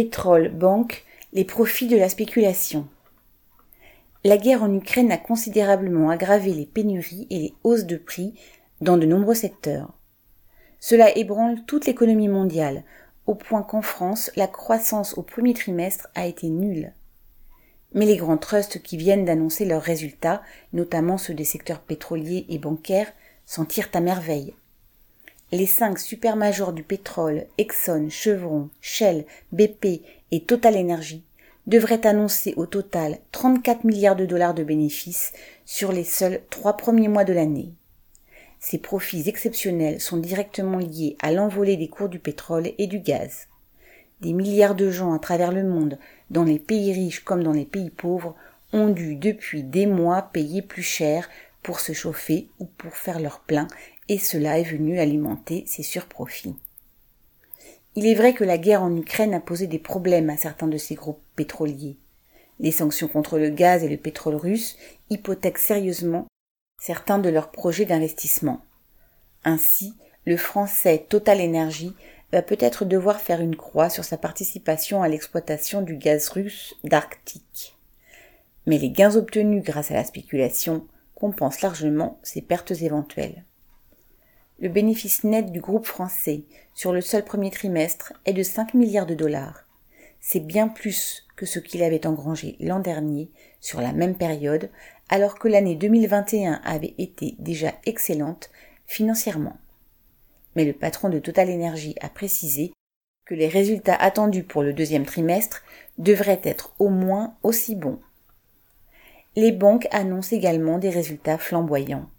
Pétrole, banque, les profits de la spéculation. La guerre en Ukraine a considérablement aggravé les pénuries et les hausses de prix dans de nombreux secteurs. Cela ébranle toute l'économie mondiale, au point qu'en France, la croissance au premier trimestre a été nulle. Mais les grands trusts qui viennent d'annoncer leurs résultats, notamment ceux des secteurs pétroliers et bancaires, s'en tirent à merveille. Les cinq supermajors du pétrole, Exxon, Chevron, Shell, BP et Total Energy, devraient annoncer au total 34 milliards de dollars de bénéfices sur les seuls trois premiers mois de l'année. Ces profits exceptionnels sont directement liés à l'envolée des cours du pétrole et du gaz. Des milliards de gens à travers le monde, dans les pays riches comme dans les pays pauvres, ont dû depuis des mois payer plus cher pour se chauffer ou pour faire leur plein et cela est venu alimenter ses surprofits. Il est vrai que la guerre en Ukraine a posé des problèmes à certains de ces groupes pétroliers. Les sanctions contre le gaz et le pétrole russe hypothèquent sérieusement certains de leurs projets d'investissement. Ainsi, le français Total Energy va peut-être devoir faire une croix sur sa participation à l'exploitation du gaz russe d'Arctique. Mais les gains obtenus grâce à la spéculation compensent largement ces pertes éventuelles. Le bénéfice net du groupe français sur le seul premier trimestre est de 5 milliards de dollars. C'est bien plus que ce qu'il avait engrangé l'an dernier sur la même période, alors que l'année 2021 avait été déjà excellente financièrement. Mais le patron de Total Energy a précisé que les résultats attendus pour le deuxième trimestre devraient être au moins aussi bons. Les banques annoncent également des résultats flamboyants.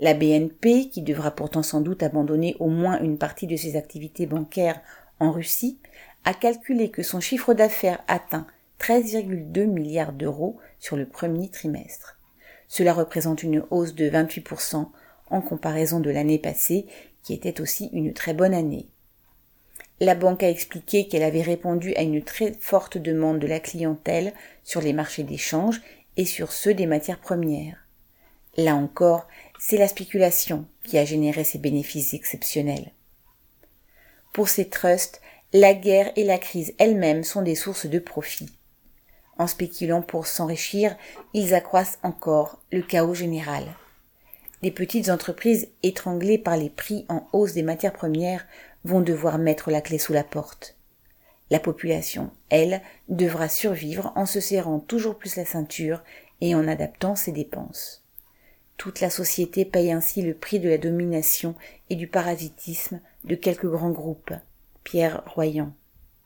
La BNP, qui devra pourtant sans doute abandonner au moins une partie de ses activités bancaires en Russie, a calculé que son chiffre d'affaires atteint 13,2 milliards d'euros sur le premier trimestre. Cela représente une hausse de 28% en comparaison de l'année passée, qui était aussi une très bonne année. La banque a expliqué qu'elle avait répondu à une très forte demande de la clientèle sur les marchés d'échange et sur ceux des matières premières. Là encore, c'est la spéculation qui a généré ces bénéfices exceptionnels. Pour ces trusts, la guerre et la crise elles-mêmes sont des sources de profit. En spéculant pour s'enrichir, ils accroissent encore le chaos général. Les petites entreprises étranglées par les prix en hausse des matières premières vont devoir mettre la clé sous la porte. La population, elle, devra survivre en se serrant toujours plus la ceinture et en adaptant ses dépenses. Toute la société paye ainsi le prix de la domination et du parasitisme de quelques grands groupes. Pierre Royan.